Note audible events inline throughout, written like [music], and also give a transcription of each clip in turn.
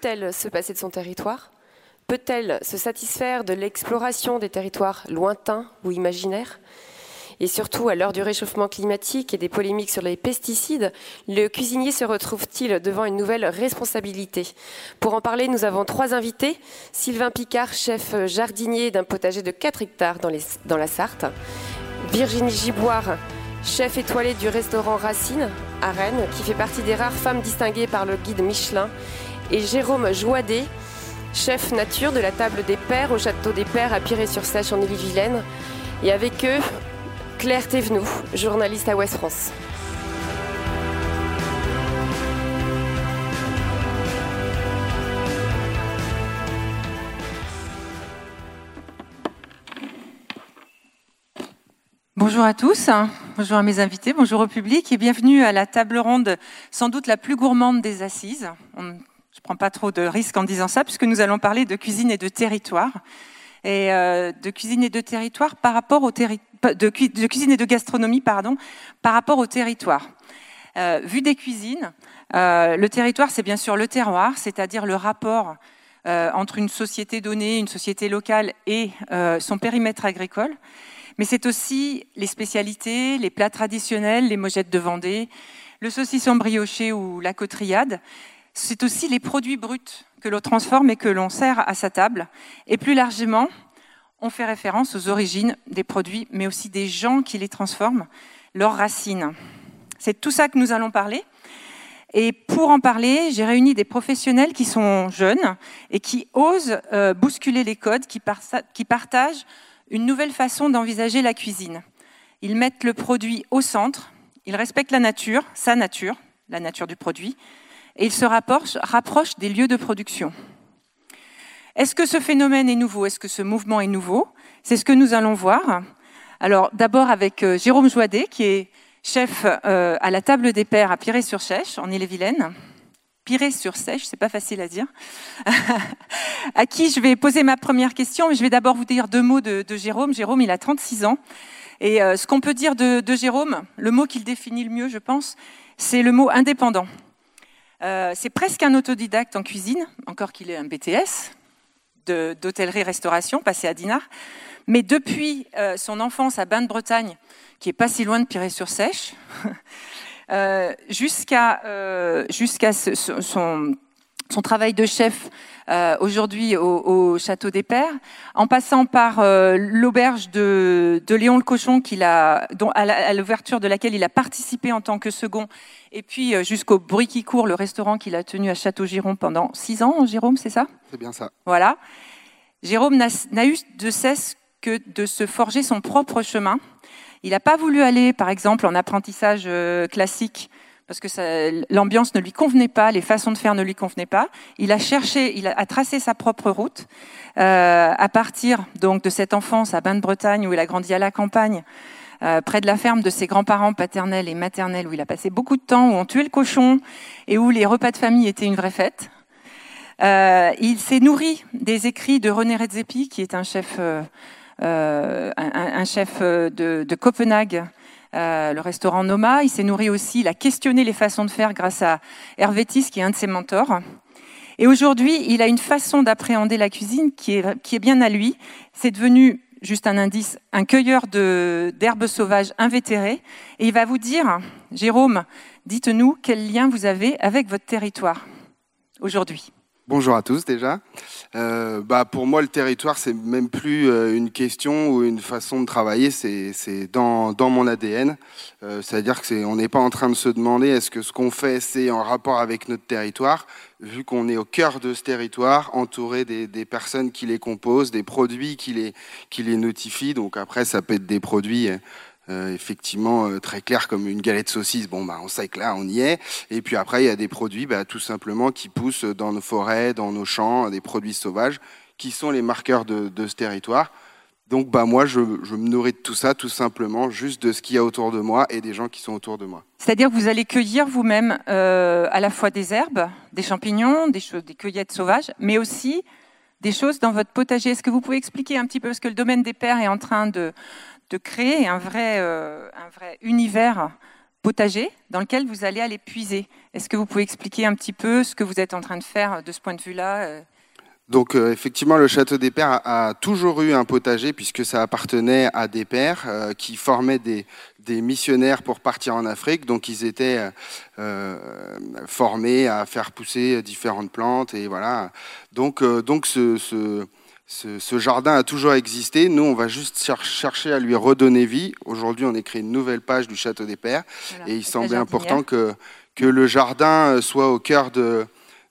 peut-elle se passer de son territoire? Peut-elle se satisfaire de l'exploration des territoires lointains ou imaginaires? Et surtout, à l'heure du réchauffement climatique et des polémiques sur les pesticides, le cuisinier se retrouve-t-il devant une nouvelle responsabilité? Pour en parler, nous avons trois invités. Sylvain Picard, chef jardinier d'un potager de 4 hectares dans, la Sarthe. Virginie Giboire, chef étoilé du restaurant Racine à Rennes, qui fait partie des rares femmes distinguées par le guide Michelin. Et Jérôme Joadet, chef nature de la table des Pères au château des Pères à Piré-sur-Sèche en Ille-et-Vilaine. Et avec eux, Claire Thévenoud, journaliste à Ouest France. Bonjour à tous, bonjour à mes invités, bonjour au public et bienvenue à la table ronde sans doute la plus gourmande des assises. Je ne prends pas trop de risques en disant ça puisque nous allons parler de cuisine et de territoire et euh, de cuisine et de territoire par rapport au et de gastronomie, par rapport au territoire. Euh, vu des cuisines, euh, le territoire, c'est bien sûr le terroir, c'est-à-dire le rapport entre une société donnée, une société locale et son périmètre agricole. Mais c'est aussi les spécialités, les plats traditionnels, les mojettes de Vendée, le saucisson brioché ou la cotriade. C'est aussi les produits bruts que l'on transforme et que l'on sert à sa table. Et plus largement, on fait référence aux origines des produits, mais aussi des gens qui les transforment, leurs racines. C'est tout ça que nous allons parler. Et pour en parler, j'ai réuni des professionnels qui sont jeunes et qui osent euh, bousculer les codes, qui, qui partagent une nouvelle façon d'envisager la cuisine. Ils mettent le produit au centre, ils respectent la nature, sa nature, la nature du produit, et ils se rapprochent des lieux de production. Est-ce que ce phénomène est nouveau? Est-ce que ce mouvement est nouveau? C'est ce que nous allons voir. Alors d'abord avec euh, Jérôme Joadet, qui est chef euh, à la table des pères à Piré-sur-Sèche, en Ille-et-Vilaine. Piré-sur-Sèche, c'est pas facile à dire. [laughs] à qui je vais poser ma première question, mais je vais d'abord vous dire deux mots de, Jérôme. Jérôme, il a 36 ans. Et euh, ce qu'on peut dire de, Jérôme, le mot qu'il définit le mieux, je pense, c'est le mot indépendant. C'est presque un autodidacte en cuisine, encore qu'il ait un BTS, d'hôtellerie-restauration, passé à Dinard. Mais depuis euh, son enfance à Bain-de-Bretagne, qui est pas si loin de Piré-sur-Sèche, euh, [laughs] euh, jusqu'à son, son, travail de chef aujourd'hui au, Château des Pères, en passant par l'auberge de, de, Léon le Cochon, qu'il a, dont, à l'ouverture de laquelle il a participé en tant que second, et puis jusqu'au Bruit qui court, le restaurant qu'il a tenu à Château-Giron pendant six ans, Jérôme, c'est ça? C'est bien ça. Voilà. Jérôme n'a eu de cesse que de se forger son propre chemin. Il n'a pas voulu aller, par exemple, en apprentissage euh, classique parce que l'ambiance ne lui convenait pas, les façons de faire ne lui convenaient pas. Il a cherché, il a, tracé sa propre route euh, à partir donc de cette enfance à Bain-de-Bretagne où il a grandi à la campagne, euh, près de la ferme de ses grands-parents paternels et maternels où il a passé beaucoup de temps, où on tuait le cochon et où les repas de famille étaient une vraie fête. Euh, il s'est nourri des écrits de René Redzepi, qui est un chef, euh, euh un, un, chef de, de Copenhague, euh, le restaurant Noma. Il s'est nourri aussi, il a questionné les façons de faire grâce à Hervétis, qui est un de ses mentors. Et aujourd'hui, il a une façon d'appréhender la cuisine qui est, qui est bien à lui. C'est devenu, juste un indice, un cueilleur d'herbes sauvages invétéré. Et il va vous dire, Jérôme, dites-nous quel lien vous avez avec votre territoire aujourd'hui. Bonjour à tous déjà. Euh, bah pour moi, le territoire, c'est même plus euh, une question ou une façon de travailler, c'est dans, dans mon ADN. Euh, C'est-à-dire que on n'est pas en train de se demander est-ce que ce qu'on fait, c'est en rapport avec notre territoire, vu qu'on est au cœur de ce territoire, entouré des, des, personnes qui les composent, des produits qui les, qui les notifient. Donc après, ça peut être des produits euh, effectivement euh, très clair comme une galette saucisse. Bon, bah, on sait que là, on y est. Et puis après, il y a des produits, bah, tout simplement, qui poussent dans nos forêts, dans nos champs, des produits sauvages, qui sont les marqueurs de, ce territoire. Donc, bah, moi, je, me nourris de tout ça, tout simplement, juste de ce qu'il y a autour de moi et des gens qui sont autour de moi. C'est-à-dire que vous allez cueillir vous-même euh, à la fois des herbes, des champignons, des, des cueillettes sauvages, mais aussi des choses dans votre potager. Est-ce que vous pouvez expliquer un petit peu, parce que le domaine des pères est en train de, de créer un vrai, euh, un vrai univers potager dans lequel vous allez aller puiser. Est-ce que vous pouvez expliquer un petit peu ce que vous êtes en train de faire de ce point de vue-là donc euh, effectivement, le château des Pères a, toujours eu un potager puisque ça appartenait à des pères euh, qui formaient des, missionnaires pour partir en Afrique. Donc ils étaient euh, formés à faire pousser différentes plantes et voilà. Donc donc ce, jardin a toujours existé. Nous, on va juste chercher à lui redonner vie. Aujourd'hui, on écrit une nouvelle page du château des Pères et il semblait important que que le jardin soit au cœur de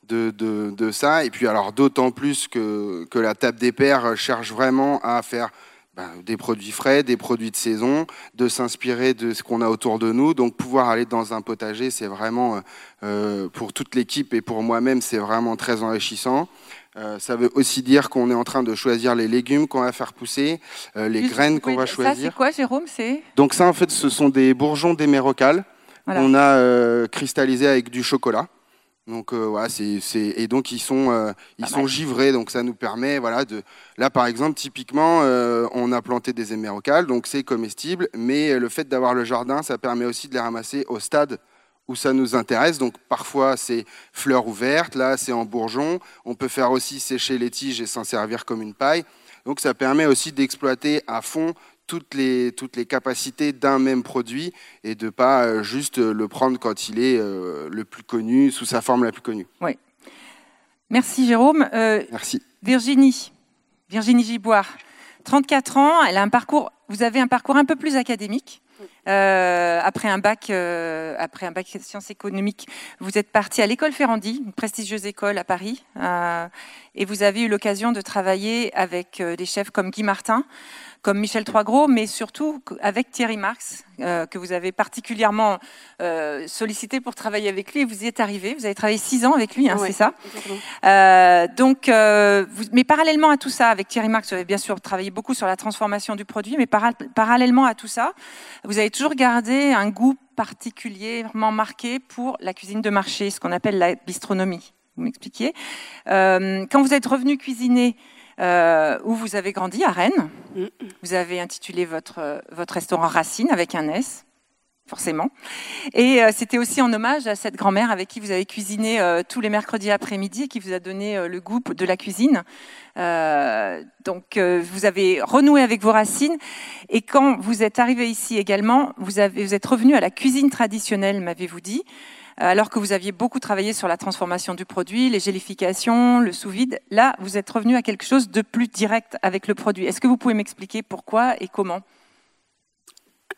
de, ça. Et puis alors d'autant plus que, que la table des pères cherche vraiment à faire ben, des produits frais, des produits de saison, de s'inspirer de ce qu'on a autour de nous. Donc pouvoir aller dans un potager, c'est vraiment, euh, pour toute l'équipe et pour moi-même, c'est vraiment très enrichissant. Euh, ça veut aussi dire qu'on est en train de choisir les légumes qu'on va faire pousser, euh, les graines qu'on va choisir. Ça, c'est quoi, Jérôme C'est? Donc ça, en fait, ce sont des bourgeons d'émérocale qu'on a cristallisés avec du chocolat. Donc euh, voilà, c'est, et donc ils sont euh, ils sont givrés, donc ça nous permet voilà de là par exemple typiquement euh, on a planté des émérocales, donc c'est comestible, mais le fait d'avoir le jardin, ça permet aussi de les ramasser au stade où ça nous intéresse. Donc parfois c'est fleurs ouvertes, là c'est en bourgeon. On peut faire aussi sécher les tiges et s'en servir comme une paille. Donc ça permet aussi d'exploiter à fond toutes les, toutes les capacités d'un même produit et de ne pas euh, juste le prendre quand il est euh, le plus connu, sous sa forme la plus connue. Oui. Merci Jérôme. Euh, Merci. Virginie, Virginie Giboire, 34 ans, elle a un parcours, vous avez un parcours un peu plus académique. après un bac, après un bac sciences économiques, vous êtes parti à l'école Ferrandi, une prestigieuse école à Paris, et vous avez eu l'occasion de travailler avec des chefs comme Guy Martin, comme Michel Troisgros, mais surtout avec Thierry Marx, euh, que vous avez particulièrement euh, sollicité pour travailler avec lui. vous y êtes arrivé. Vous avez travaillé six ans avec lui, hein, c'est ça euh, Donc, mais parallèlement à tout ça, avec Thierry Marx, vous avez bien sûr travaillé beaucoup sur la transformation du produit, mais parallèlement à tout ça, vous avez toujours gardé un goût particulièrement marqué pour la cuisine de marché, ce qu'on appelle la bistronomie. Vous m'expliquiez. quand vous êtes revenu cuisiner euh, où vous avez grandi à Rennes. Mm. Vous avez intitulé votre, votre restaurant Racine avec un S forcément. Et euh, c'était aussi en hommage à cette grand-mère avec qui vous avez cuisiné euh, tous les mercredis après-midi et qui vous a donné le goût de la cuisine. donc vous avez renoué avec vos racines et quand vous êtes arrivé ici également, vous, avez, vous êtes revenu à la cuisine traditionnelle, m'avez-vous dit. Euh, alors que vous aviez beaucoup travaillé sur la transformation du produit, les gélifications, le sous-vide. Là, vous êtes revenu à quelque chose de plus direct avec le produit. Est-ce que vous pouvez m'expliquer pourquoi et comment?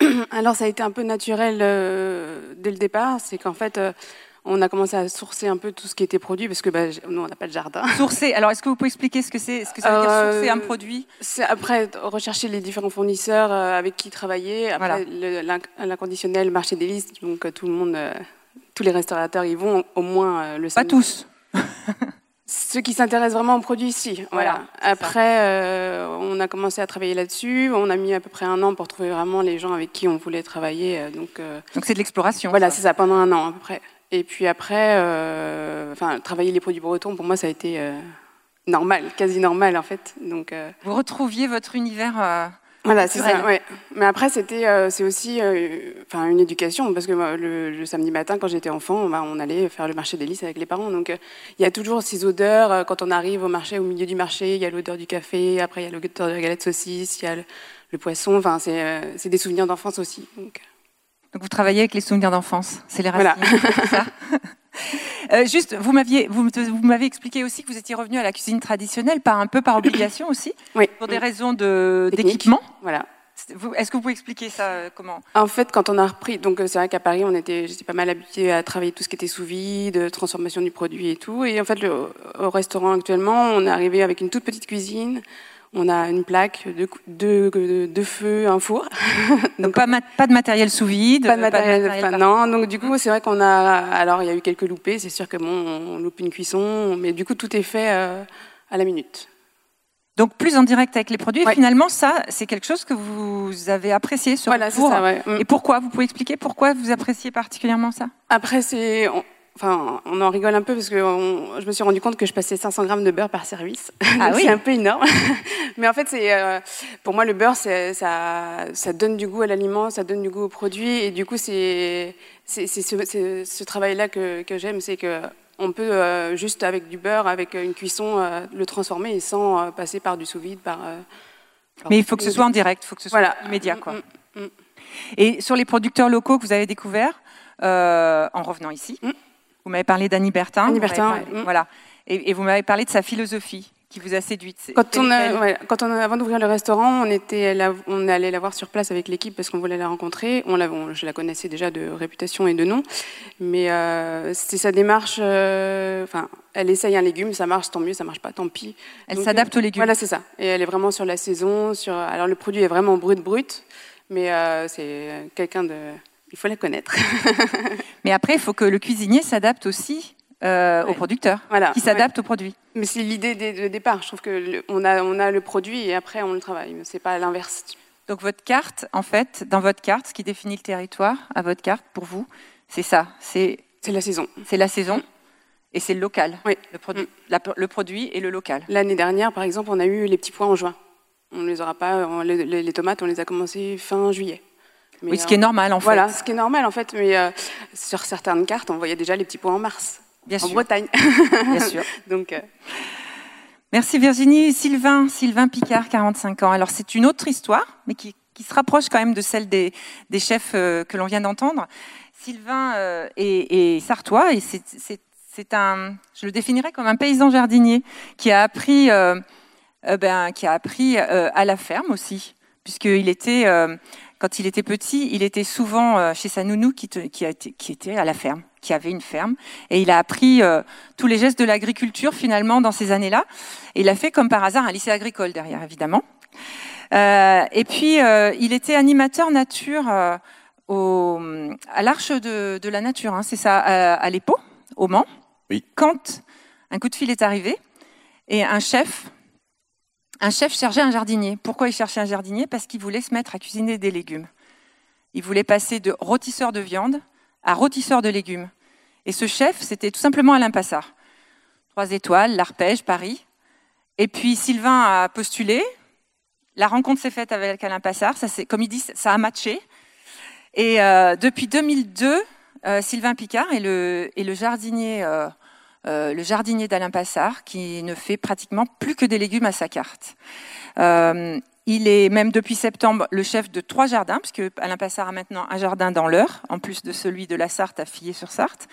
[coughs] Alors, ça a été un peu naturel euh, dès le départ. C'est qu'en fait, euh, on a commencé à sourcer un peu tout ce qui était produit parce que bah, nous, on n'a pas de jardin. [laughs] Sourcer. Alors, est-ce que vous pouvez expliquer ce que c'est, ce que ça veut dire sourcer un produit? C'est après rechercher les différents fournisseurs avec qui travailler. Après, l'inconditionnel marché des listes, donc tout le monde tous les restaurateurs y vont au moins euh, le samedi. Pas tous. [laughs] Ceux qui s'intéressent vraiment aux produits, si. Voilà. Après, euh, on a commencé à travailler là-dessus. On a mis à peu près un an pour trouver vraiment les gens avec qui on voulait travailler. Euh, donc, donc c'est de l'exploration. Voilà, c'est ça, pendant un an à peu près. Et puis après, enfin, travailler les produits bretons, pour moi, ça a été normal, quasi normal en fait. Donc, Vous retrouviez votre univers voilà, c'est ça. Ouais. Mais après, c'était, euh, c'est aussi, euh, enfin, une éducation parce que le, samedi matin, quand j'étais enfant, bah, on allait faire le marché des lys avec les parents. Donc, euh, il y a toujours ces odeurs. quand on arrive au marché, au milieu du marché, il y a l'odeur du café. Après, il y a l'odeur de la galette saucisse. Il y a le, poisson. Enfin, c'est, c'est des souvenirs d'enfance aussi. Donc. donc. vous travaillez avec les souvenirs d'enfance. C'est les racines. Voilà. ça? [laughs] Euh, juste, vous m'aviez, vous, m'avez expliqué aussi que vous étiez revenu à la cuisine traditionnelle, par un peu par obligation aussi, oui. pour des raisons de, d'équipement. Voilà. Est-ce que vous pouvez expliquer ça euh, comment? En fait, quand on a repris, donc euh, c'est vrai qu'à Paris, on était, j'étais pas mal habituée à travailler tout ce qui était sous vide, transformation du produit et tout. Et en fait, le, au restaurant actuellement, on est arrivé avec une toute petite cuisine on a une plaque, deux, feux, un four. [laughs] donc pas, pas, de matériel sous vide. Pas de matériel, non. Donc du coup, c'est vrai qu'on a. Alors il y a eu quelques loupés. C'est sûr que bon, on loupe une cuisson, mais du coup tout est fait euh, à la minute. Donc plus en direct avec les produits. Et finalement, ça, c'est quelque chose que vous avez apprécié sur voilà, le four. Ça, ouais. Et pourquoi? Vous pouvez expliquer pourquoi vous appréciez particulièrement ça? Après, c'est Enfin, on en rigole un peu parce que je me suis rendu compte que je passais 500 grammes de beurre par service. Ah [laughs] oui. c'est un peu énorme. [laughs] Mais en fait, c'est euh, pour moi le beurre, ça, ça donne du goût à l'aliment, ça donne du goût au produit, et du coup, c'est ce, ce travail-là que, que j'aime, c'est que on peut euh, juste avec du beurre, avec une cuisson, euh, le transformer et sans euh, passer par du sous vide, par. Mais il faut que ce soit en direct, il faut que ce soit immédiat, quoi. Mm, mm, mm. Et sur les producteurs locaux que vous avez découverts en revenant ici. Vous m'avez parlé d'Annie Bertin. Annie Bertin, voilà. Et, vous m'avez parlé de sa philosophie qui vous a séduite. Quand on, quand on avant d'ouvrir le restaurant, on était on allait la voir sur place avec l'équipe parce qu'on voulait la rencontrer. On, je la connaissais déjà de réputation et de nom, mais euh, c'était sa démarche. Euh, enfin, elle essaye un légume, ça marche, tant mieux, ça marche pas, tant pis. Elle s'adapte aux légumes. Voilà, c'est ça. Et elle est vraiment sur la saison. Sur, alors le produit est vraiment brut brut, mais euh, c'est quelqu'un de il faut la connaître. [laughs] Mais après, il faut que le cuisinier s'adapte aussi euh, au producteur, qui s'adapte au produit. Mais c'est l'idée de départ. Je trouve que on a, on a le produit et après on le travaille. C'est pas l'inverse. Donc votre carte, en fait, dans votre carte, ce qui définit le territoire à votre carte pour vous, c'est ça. C'est la saison. C'est la saison. Et c'est le local. Oui. Le, produit, mm. le produit et le local. L'année dernière, par exemple, on a eu les petits pois en juin. On les aura pas. les, les, tomates, on les a commencés fin juillet oui, ce qui est euh, normal en fait. Voilà, ce qui est normal en fait. Mais euh, sur certaines cartes, on voyait déjà les petits points en mars. Bien en Bretagne. Bien sûr. [laughs] Donc. Euh, Merci Virginie. Sylvain, Sylvain Picard, 45 ans. Alors c'est une autre histoire, mais qui, qui, se rapproche quand même de celle des, des chefs que l'on vient d'entendre. Sylvain est, est, sartois et c'est un, je le définirais comme un paysan jardinier qui a appris, ben, qui a appris à la ferme aussi, puisqu'il était quand il était petit, il était souvent euh, chez sa nounou qui, était à la ferme, qui avait une ferme. Et il a appris euh, tous les gestes de l'agriculture finalement dans ces années-là. Et il a fait comme par hasard un lycée agricole derrière, évidemment. Euh, et puis, il était animateur nature au, à l'Arche de, la Nature, hein, c'est ça, à, à l'EPO, au Mans. Oui. Quand un coup de fil est arrivé et un chef un chef cherchait un jardinier. Pourquoi il cherchait un jardinier? Parce qu'il voulait se mettre à cuisiner des légumes. Il voulait passer de rôtisseur de viande à rôtisseur de légumes. Et ce chef, c'était tout simplement Alain Passard. Trois étoiles, l'Arpège, Paris. Et puis Sylvain a postulé. La rencontre s'est faite avec Alain Passard. Comme il dit, ça a matché. Et euh, depuis 2002, euh, Sylvain Picard est le, le jardinier euh, euh, le jardinier d'Alain Passard, qui ne fait pratiquement plus que des légumes à sa carte. Euh, il est même depuis septembre le chef de trois jardins, puisque Alain Passard a maintenant un jardin dans l'Eure, en plus de celui de la Sarthe à Fillet-sur-Sarthe.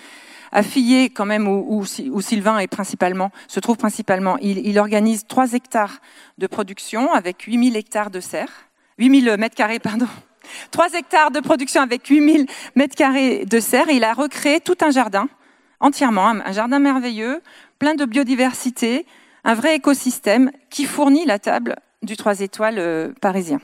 À Fillet, quand même, où, Sylvain est principalement, se trouve principalement, il, organise trois hectares de production avec 8000 hectares de serre, 8000 mètres carrés, pardon, 3 hectares de production avec 8000 mètres carrés de serre. Il a recréé tout un jardin entièrement, un jardin merveilleux, plein de biodiversité, un vrai écosystème qui fournit la table du 3 étoiles euh, parisien.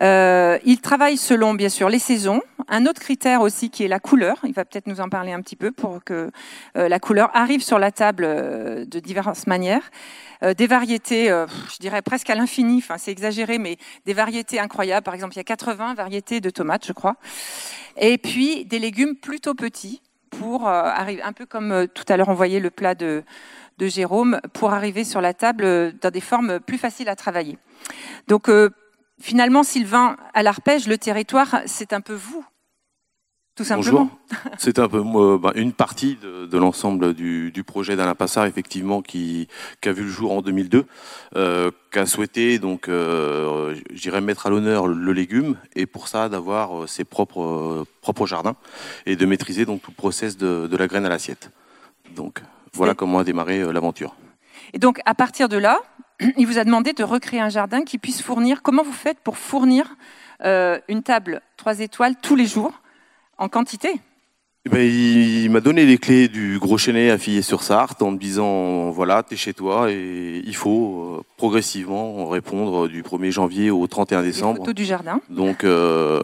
Euh, il travaille selon, bien sûr, les saisons. Un autre critère aussi qui est la couleur. Il va peut-être nous en parler un petit peu pour que euh, la couleur arrive sur la table de diverses manières. des variétés, je dirais presque à l'infini, enfin c'est exagéré, mais des variétés incroyables. Par exemple, il y a 80 variétés de tomates, je crois. Et puis des légumes plutôt petits, pour euh, arriver, un peu comme euh, tout à l'heure on voyait le plat de, de Jérôme, pour arriver sur la table euh, dans des formes plus faciles à travailler. Donc finalement, Sylvain, à l'arpège, le territoire, c'est un peu vous tout simplement. [laughs] C'est un peu bah, une partie de, l'ensemble du, projet d'Alain Passard, effectivement, qui, a vu le jour en 2002, euh, qui a souhaité donc, euh, j'irais mettre à l'honneur le légume, et pour ça d'avoir euh, ses propres propres jardins et de maîtriser donc tout le process de, la graine à l'assiette. Donc voilà comment a démarré l'aventure. Et donc à partir de là, [clears throat] il vous a demandé de recréer un jardin qui puisse fournir. Comment vous faites pour fournir une table trois étoiles tous les jours en quantité eh ben, il m'a donné les clés du gros chenet à sur sarthe en me disant voilà, t'es chez toi et il faut euh, progressivement répondre du 1er janvier au 31 décembre. du jardin. Donc euh,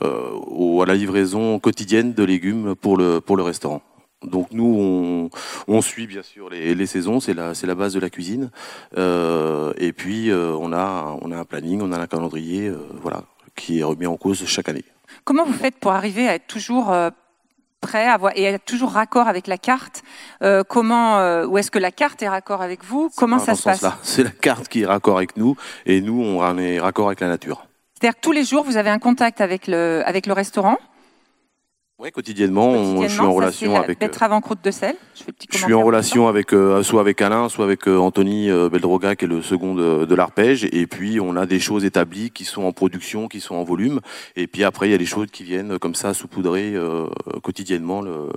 à la livraison quotidienne de légumes pour le, pour le restaurant. Donc nous, on, suit bien sûr les, saisons, c'est la, la base de la cuisine. Euh, et puis on, a, on a un planning, on a un calendrier voilà, qui est remis en cause chaque année. Comment vous faites pour arriver à être toujours euh, près avoir, et être toujours raccord avec la carte. Euh, comment, euh, ou est-ce que la carte est raccord avec vous? Comment ça se passe? C'est la carte qui est raccord avec nous, et nous, on est raccord avec la nature. C'est-à-dire que tous les jours, vous avez un contact avec le, avec le restaurant? Oui, quotidiennement, je suis en relation avec. Betterave en croûte de sel. Je, fais petit je suis en relation avec euh, soit avec Alain, soit avec euh, Anthony euh, Beldroga, qui est le second de, de l'arpège. Et puis on a des choses établies qui sont en production, qui sont en volume. Et puis après, il y a des choses qui viennent comme ça saupoudrer quotidiennement le,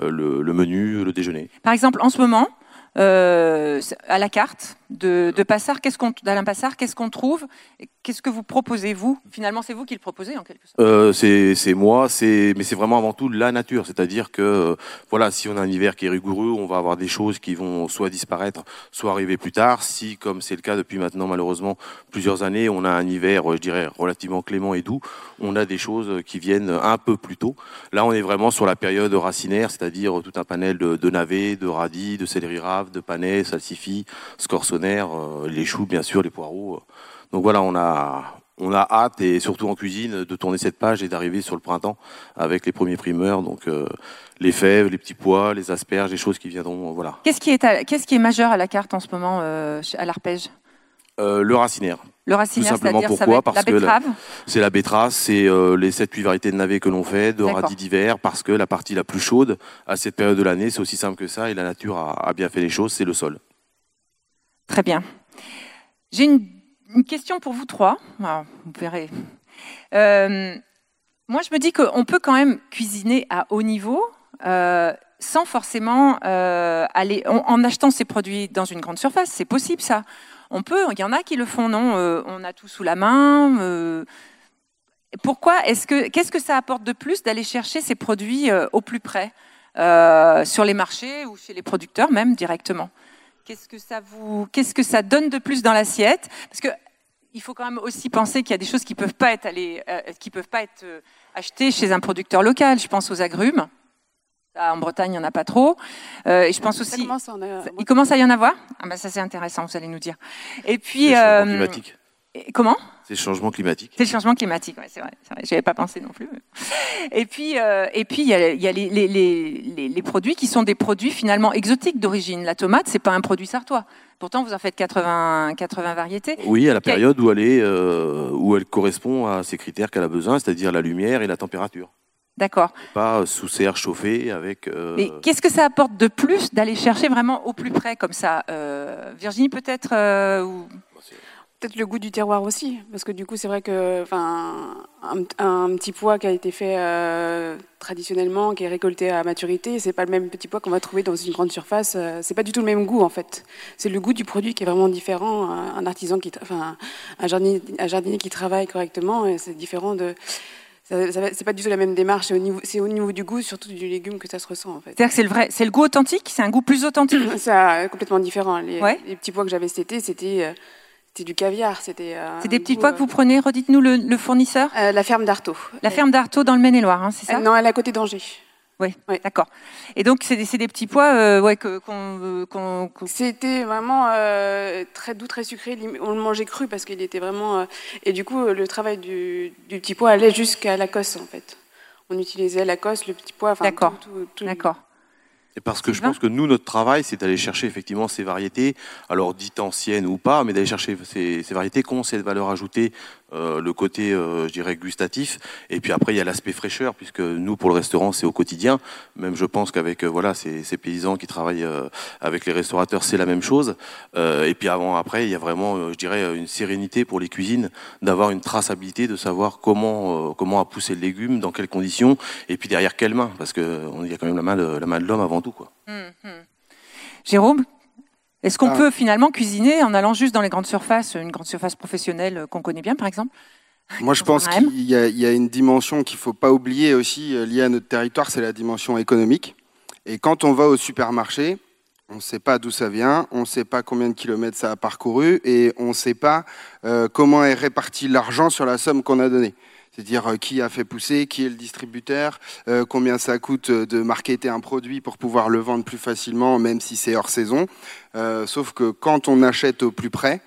le, le, menu, le déjeuner. Par exemple, en ce moment, euh, à la carte de, Passard, qu'est-ce qu'on, d'Alain Passard, qu'est-ce qu'on trouve Qu'est-ce que vous proposez, vous? Finalement, c'est vous qui le proposez, en quelque sorte euh, c'est, moi, c'est, mais c'est vraiment avant tout la nature. C'est-à-dire que, voilà, si on a un hiver qui est rigoureux, on va avoir des choses qui vont soit disparaître, soit arriver plus tard. Si, comme c'est le cas depuis maintenant, malheureusement, plusieurs années, on a un hiver, je dirais, relativement clément et doux, on a des choses qui viennent un peu plus tôt. Là, on est vraiment sur la période racinaire, c'est-à-dire tout un panel de, navets, de radis, de céleri rave, de panais, salsifis, scorsonnaire, euh, les choux, bien sûr, les poireaux. Donc voilà, on a, on a hâte, et surtout en cuisine, de tourner cette page et d'arriver sur le printemps avec les premiers primeurs. Donc euh, les fèves, les petits pois, les asperges, les choses qui viendront. voilà. Qu'est-ce qui, est qu'est-ce qui est majeur à la carte en ce moment euh, à l'arpège? Le racinaire. Le racinaire, simplement pourquoi? Parce que c'est la betterave, c'est les 7-8 variétés de navets que l'on fait, de radis d'hiver, parce que la partie la plus chaude à cette période de l'année, c'est aussi simple que ça, et la nature a, a bien fait les choses, c'est le sol. Très bien. J'ai une, question pour vous trois. vous verrez. Euh, moi, je me dis qu'on peut quand même cuisiner à haut niveau. Euh, sans forcément euh, aller en, achetant ces produits dans une grande surface, c'est possible ça. On peut, il y en a qui le font, non On a tout sous la main. pourquoi Est-ce que qu'est-ce que ça apporte de plus d'aller chercher ces produits au plus près sur les marchés ou chez les producteurs même directement? Qu'est-ce que ça vous, qu'est-ce que ça donne de plus dans l'assiette? Parce que il faut quand même aussi penser qu'il y a des choses qui peuvent pas être allées, euh, qui peuvent pas être euh, achetées chez un producteur local. Je pense aux agrumes. en Bretagne, il n'y en a pas trop. Euh, et je pense aussi. Commence il commence à y en avoir? Ah ben ça c'est intéressant, vous allez nous dire. Et puis. Euh, comment? C'est le changement climatique. C'est le changement climatique, ouais, c'est vrai. vrai. J'y avais pas pensé non plus. Et puis, euh, et puis il y a, y a les, les, les, les, produits qui sont des produits finalement exotiques d'origine. La tomate, c'est pas un produit sartois. Pourtant, vous en faites 80, 80 variétés. Oui, à la période où elle, est, euh, où elle correspond à ces critères qu'elle a besoin, c'est-à-dire la lumière et la température. D'accord. Pas sous serre chauffée avec. Euh... Mais qu'est-ce que ça apporte de plus d'aller chercher vraiment au plus près comme ça euh, Virginie, peut-être euh, ou... Peut-être le goût du terroir aussi, parce que du coup, c'est vrai que, enfin, un, petit pois qui a été fait euh, traditionnellement, qui est récolté à maturité, c'est pas le même petit pois qu'on va trouver dans une grande surface. Euh, c'est pas du tout le même goût en fait. C'est le goût du produit qui est vraiment différent. Un artisan qui, enfin, un jardinier, un jardinier qui travaille correctement, c'est différent de. C'est pas du tout la même démarche. C'est au niveau, c'est au niveau du goût, surtout du légume, que ça se ressent en fait. C'est-à-dire que c'est le vrai, c'est le goût authentique, c'est un goût plus authentique. [clears throat] c'est complètement différent. Les, les, petits pois que j'avais cet été, c'était euh, c'était du caviar. C'était euh, C'est des petits pois que vous euh, prenez, redites-nous le, fournisseur euh, La ferme d'Artaud. La ferme d'Artaud dans le Maine-et-Loire, hein, c'est ça Non, elle est à côté d'Angers. Oui, d'accord. Et donc, c'est des, des, petits pois ouais, qu'on. C'était vraiment très doux, très sucré. On le mangeait cru parce qu'il était vraiment. et du coup, le travail du, du petit pois allait jusqu'à la cosse, en fait. On utilisait la cosse, le petit pois. D'accord. D'accord parce que je pense que nous, notre travail, c'est d'aller chercher effectivement ces variétés, alors dites anciennes ou pas, mais d'aller chercher ces, ces, variétés qui ont cette valeur ajoutée euh, le côté, euh, je dirais, gustatif. Et puis après, il y a l'aspect fraîcheur, puisque nous, pour le restaurant, c'est au quotidien. Même je pense qu'avec euh, voilà ces, ces, paysans qui travaillent avec les restaurateurs, c'est la même chose. et puis avant, après, il y a vraiment, je dirais, une sérénité pour les cuisines, d'avoir une traçabilité, de savoir comment comment a poussé le légume, dans quelles conditions, et puis derrière quelle main, parce que il y a quand même la main de la main de l'homme avant tout, quoi. Jérôme, est-ce qu'on ah. peut finalement cuisiner en allant juste dans les grandes surfaces, une grande surface professionnelle qu'on connaît bien par exemple moi, je pense qu'il y, a une dimension qu'il ne faut pas oublier aussi euh, liée à notre territoire, c'est la dimension économique. Et quand on va au supermarché, on ne sait pas d'où ça vient, on ne sait pas combien de kilomètres ça a parcouru et on ne sait pas euh, comment est réparti l'argent sur la somme qu'on a donnée c'est-à-dire euh, qui a fait pousser, qui est le distributeur, euh, combien ça coûte de marketer un produit pour pouvoir le vendre plus facilement, même si c'est hors saison. Euh, sauf que quand on achète au plus près,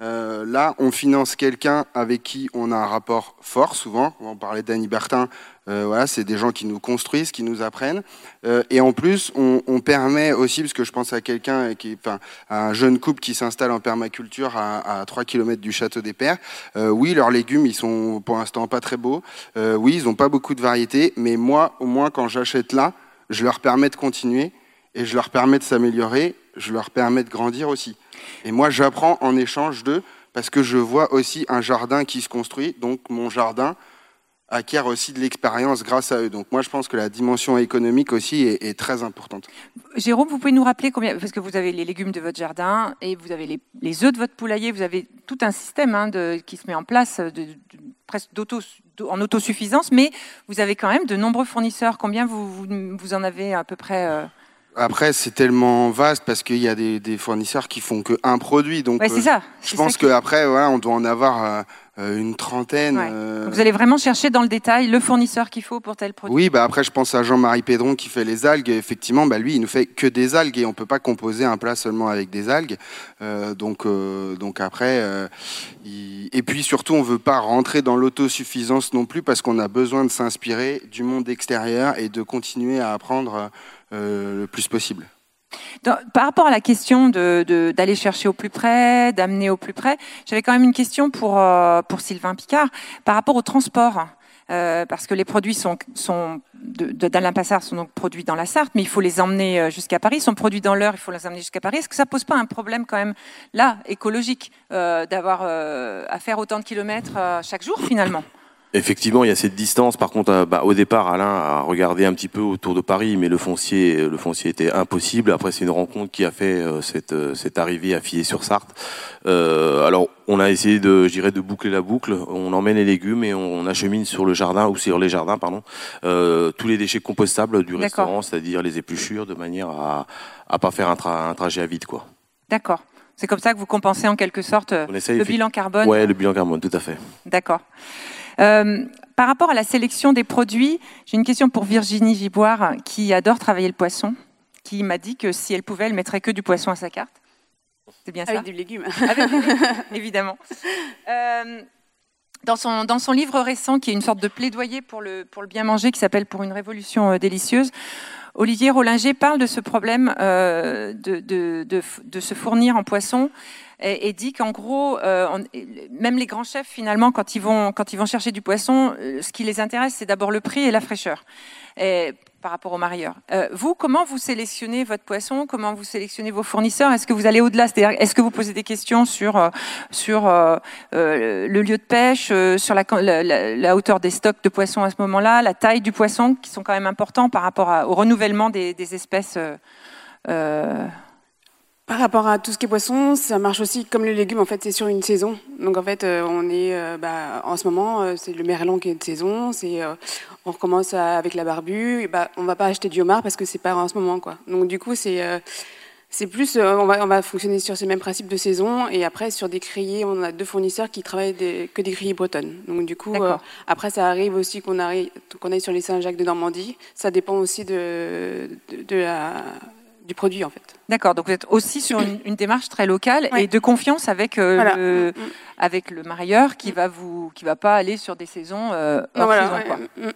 là, on finance quelqu'un avec qui on a un rapport fort, souvent. On parlait d'Annie Bertin, Euh, voilà, c'est des gens qui nous construisent, qui nous apprennent. Euh, et en plus, on, permet aussi, parce que je pense à quelqu'un, qui, enfin, à un jeune couple qui s'installe en permaculture à, à 3 km du château des Pères. Euh, oui, leurs légumes, ils sont pour l'instant pas très beaux. Oui, ils n'ont pas beaucoup de variétés. Mais moi, au moins, quand j'achète là, je leur permets de continuer et je leur permets de s'améliorer. Je leur permets de grandir aussi. Et moi, j'apprends en échange d'eux parce que je vois aussi un jardin qui se construit. Donc, mon jardin, acquiert aussi de l'expérience grâce à eux. Donc moi, je pense que la dimension économique aussi est, est, très importante. Jérôme, vous pouvez nous rappeler combien, parce que vous avez les légumes de votre jardin et vous avez les, les œufs de votre poulailler, vous avez tout un système hein, de, qui se met en place de, de, presque en autosuffisance, mais vous avez quand même de nombreux fournisseurs. Combien vous, vous, vous en avez à peu près euh... Après, c'est tellement vaste parce qu'il y a des, des, fournisseurs qui font que un produit. Donc, ouais, c'est ça. Je pense qu'après, voilà, on doit en avoir euh, une trentaine. Ouais. Euh... Vous allez vraiment chercher dans le détail le fournisseur qu'il faut pour tel produit. Oui, bah après, je pense à Jean-Marie Pédron qui fait les algues. Effectivement, bah lui, il nous fait que des algues et on peut pas composer un plat seulement avec des algues. Euh, donc, euh, donc après, il... et puis surtout, on veut pas rentrer dans l'autosuffisance non plus parce qu'on a besoin de s'inspirer du monde extérieur et de continuer à apprendre euh, le plus possible. Par rapport à la question d'aller de, chercher au plus près, d'amener au plus près, j'avais quand même une question pour, euh, Sylvain Picard par rapport au transport. Euh, parce que les produits sont, d'Alain Passard sont donc produits dans la Sarthe, mais il faut les emmener euh, jusqu'à Paris. Ils sont produits dans l'heure, il faut les emmener jusqu'à Paris. Est-ce que ça pose pas un problème quand même là écologique d'avoir à faire autant de kilomètres chaque jour finalement? Effectivement, il y a cette distance. Par contre, euh, bah, au départ, Alain a regardé un petit peu autour de Paris, mais le foncier, le foncier était impossible. Après, c'est une rencontre qui a fait euh, cette, euh, cette arrivée à Fillé-sur-Sarthe. Euh, alors, on a essayé de, je dirais, de boucler la boucle. On emmène les légumes et on, on achemine sur le jardin ou sur les jardins, pardon, euh, tous les déchets compostables du restaurant, c'est-à-dire les épluchures, de manière à, à pas faire un, tra un trajet à vide, quoi. D'accord. C'est comme ça que vous compensez en quelque sorte le bilan carbone. Ouais, le bilan carbone, tout à fait. D'accord. Euh, par rapport à la sélection des produits, j'ai une question pour Virginie Giboire, qui adore travailler le poisson, qui m'a dit que si elle pouvait, elle mettrait que du poisson à sa carte. C'est bien Avec ça du légume. Avec du légume, [laughs] évidemment. Euh, dans son, dans son livre récent, qui est une sorte de plaidoyer pour le, pour le bien manger, qui s'appelle Pour une révolution euh, délicieuse, Olivier Rollinger parle de ce problème euh, de, de, de, de, se fournir en poisson et, dit qu'en gros, euh, même les grands chefs, finalement, quand ils vont, chercher du poisson, euh, ce qui les intéresse, c'est d'abord le prix et la fraîcheur. Par rapport aux marieurs. Euh, vous, comment vous sélectionnez votre poisson? Comment vous sélectionnez vos fournisseurs? Est-ce que vous allez au-delà? C'est-à-dire, est-ce que vous posez des questions sur le lieu de pêche, sur la, hauteur des stocks de poissons à ce moment-là, la taille du poisson, qui sont quand même importants par rapport au renouvellement des espèces par rapport à tout ce qui est poisson, ça marche aussi comme les légumes. En fait, c'est sur une saison. Donc en fait, euh, on est euh, bah, en ce moment, euh, c'est le merlan qui est de saison. C'est on recommence à, avec la barbue. Et bah, on va pas acheter du homard parce que c'est pas en ce moment, quoi. Donc du coup, c'est c'est plus, on va, on va fonctionner sur ces mêmes principes de saison et après sur des criers, on a deux fournisseurs qui travaillent des, que des criers bretonnes. Donc du coup, euh, après ça arrive aussi qu'on arrive, qu'on aille sur les Saint-Jacques de Normandie. Ça dépend aussi de, de, de la du produit en fait. D'accord, donc vous êtes aussi sur une, une démarche très locale ouais. et de confiance avec euh, voilà. le, mmh. avec le marieur qui va vous qui va pas aller sur des saisons euh, hors voilà, saison. Quoi. Mmh.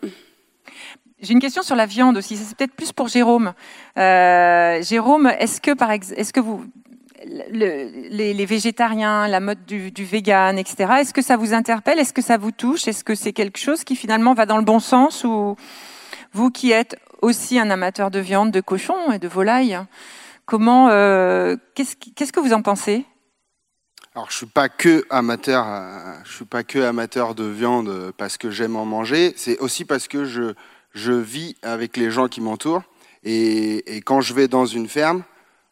J'ai une question sur la viande aussi. C'est peut-être plus pour Jérôme. Euh, Jérôme, est-ce que par est-ce que vous le, les, les, végétariens, la mode du, du vegan, etc. Est-ce que ça vous interpelle Est-ce que ça vous touche Est-ce que c'est quelque chose qui finalement va dans le bon sens ou vous qui êtes aussi un amateur de viande, de cochon et de volaille. Comment, euh, qu'est-ce, que vous en pensez? Alors je suis pas que amateur, je suis pas que amateur de viande parce que j'aime en manger. C'est aussi parce que je je vis avec les gens qui m'entourent et, et, quand je vais dans une ferme,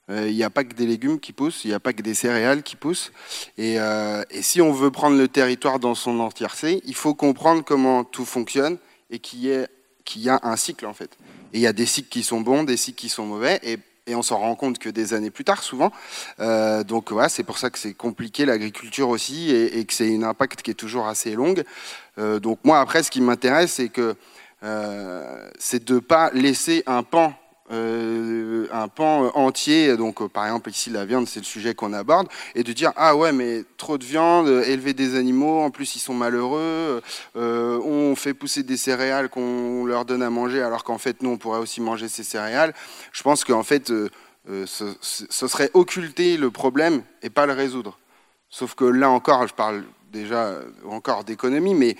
il euh, n'y a pas que des légumes qui poussent, il n'y a pas que des céréales qui poussent. Et, euh, et si on veut prendre le territoire dans son entièreté, il faut comprendre comment tout fonctionne et qu'il y ait qu'il y a un cycle en fait. Et il y a des cycles qui sont bons, des cycles qui sont mauvais, et, et on s'en rend compte que des années plus tard souvent. Euh, donc voilà, c'est pour ça que c'est compliqué l'agriculture aussi, et, que c'est un impact qui est toujours assez long. Euh, donc moi après, ce qui m'intéresse, c'est que euh, c'est de pas laisser un pan euh, un pan entier, donc par exemple ici la viande, c'est le sujet qu'on aborde, et de dire ah ouais mais trop de viande, élever des animaux, en plus ils sont malheureux, on fait pousser des céréales qu'on leur donne à manger alors qu'en fait nous on pourrait aussi manger ces céréales. Je pense qu'en fait ce serait occulter le problème et pas le résoudre. Sauf que là encore, je parle déjà encore d'économie, mais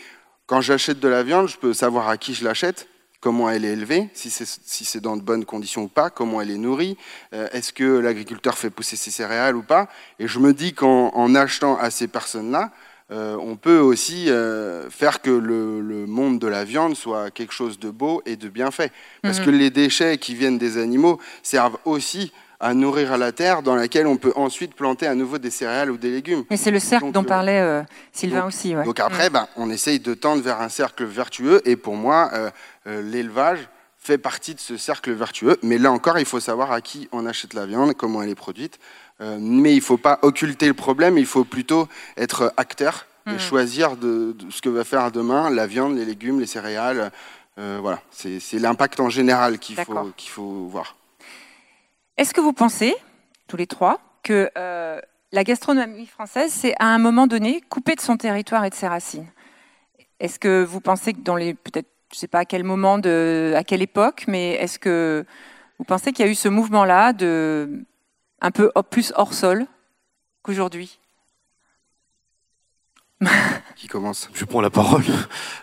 quand j'achète de la viande, je peux savoir à qui je l'achète, comment elle est élevée, si c'est si dans de bonnes conditions ou pas, comment elle est nourrie, euh, est-ce que l'agriculteur fait pousser ses céréales ou pas. Et je me dis qu'en achetant à ces personnes-là, euh, on peut aussi euh, faire que le, monde de la viande soit quelque chose de beau et de bien fait. Parce mhm. que les déchets qui viennent des animaux servent aussi à nourrir à la terre dans laquelle on peut ensuite planter à nouveau des céréales ou des légumes. Et c'est le cercle dont euh, parlait euh, Sylvain aussi. Donc après, mm. ben, on essaye de tendre vers un cercle vertueux et pour moi, euh, l'élevage fait partie de ce cercle vertueux. Mais là encore, il faut savoir à qui on achète la viande, comment elle est produite. mais il ne faut pas occulter le problème, il faut plutôt être acteur et mm. choisir de, ce que va faire demain la viande, les légumes, les céréales. voilà, c'est l'impact en général qu'il faut, qu'il faut voir. Est-ce que vous pensez, tous les trois, que euh, la gastronomie française s'est à un moment donné coupée de son territoire et de ses racines? Est-ce que vous pensez que dans les peut-être je ne sais pas à quel moment, à quelle époque, mais est-ce que vous pensez qu'il y a eu ce mouvement-là de un peu plus hors sol qu'aujourd'hui? [laughs] qui commence Je prends la parole. [laughs]